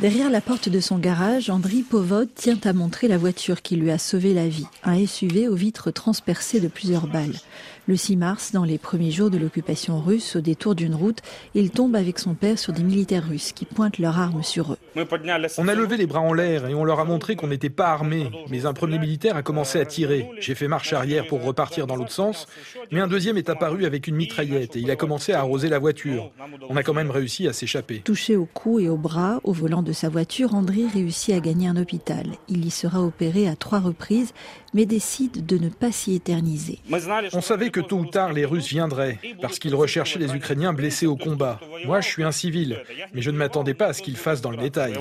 Derrière la porte de son garage, Andriy Povod tient à montrer la voiture qui lui a sauvé la vie, un SUV aux vitres transpercées de plusieurs balles. Le 6 mars, dans les premiers jours de l'occupation russe, au détour d'une route, il tombe avec son père sur des militaires russes qui pointent leurs armes sur eux. On a levé les bras en l'air et on leur a montré qu'on n'était pas armés. Mais un premier militaire a commencé à tirer. J'ai fait marche arrière pour repartir dans l'autre sens, mais un deuxième est apparu avec une mitraillette et il a commencé à arroser la voiture. On a quand même réussi à s'échapper. Touché au cou et au bras, au volant de sa voiture, André réussit à gagner un hôpital. Il y sera opéré à trois reprises, mais décide de ne pas s'y éterniser. On savait que tôt ou tard les Russes viendraient, parce qu'ils recherchaient les Ukrainiens blessés au combat. Moi, je suis un civil, mais je ne m'attendais pas à ce qu'ils fassent dans le détail.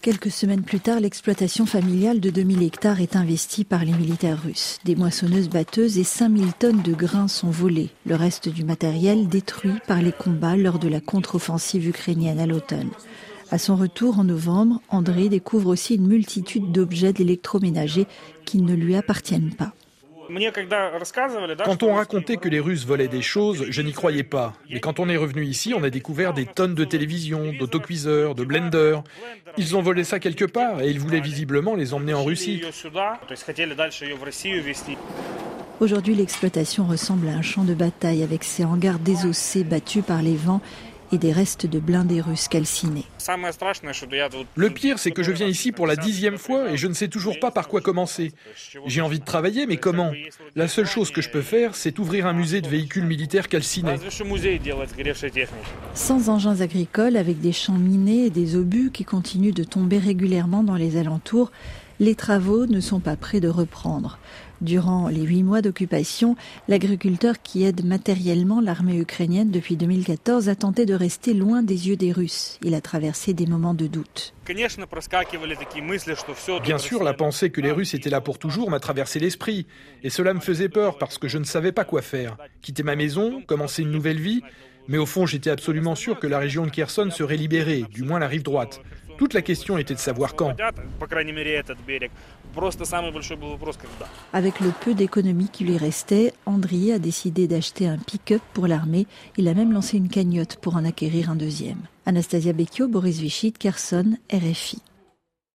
Quelques semaines plus tard, l'exploitation familiale de 2000 hectares est investie par les militaires russes. Des moissonneuses batteuses et 5000 tonnes de grains sont volés. Le reste du matériel détruit par les combats lors de la contre-offensive ukrainienne à l'automne. À son retour en novembre, André découvre aussi une multitude d'objets d'électroménager qui ne lui appartiennent pas. Quand on racontait que les Russes volaient des choses, je n'y croyais pas. Mais quand on est revenu ici, on a découvert des tonnes de télévisions, d'autocuiseurs, de blenders. Ils ont volé ça quelque part et ils voulaient visiblement les emmener en Russie. Aujourd'hui, l'exploitation ressemble à un champ de bataille avec ses hangars désossés battus par les vents et des restes de blindés russes calcinés. Le pire, c'est que je viens ici pour la dixième fois et je ne sais toujours pas par quoi commencer. J'ai envie de travailler, mais comment? La seule chose que je peux faire, c'est ouvrir un musée de véhicules militaires calcinés. Sans engins agricoles, avec des champs minés et des obus qui continuent de tomber régulièrement dans les alentours, les travaux ne sont pas prêts de reprendre. Durant les huit mois d'occupation, l'agriculteur qui aide matériellement l'armée ukrainienne depuis 2014 a tenté de rester loin des yeux des Russes. Il a traversé des moments de doute. Bien sûr, la pensée que les Russes étaient là pour toujours m'a traversé l'esprit. Et cela me faisait peur parce que je ne savais pas quoi faire. Quitter ma maison, commencer une nouvelle vie. Mais au fond, j'étais absolument sûr que la région de Kherson serait libérée, du moins la rive droite. Toute la question était de savoir quand. Avec le peu d'économie qui lui restait, Andriy a décidé d'acheter un pick-up pour l'armée. Il a même lancé une cagnotte pour en acquérir un deuxième. Anastasia Becchio, Boris Vichit, Kherson, RFI.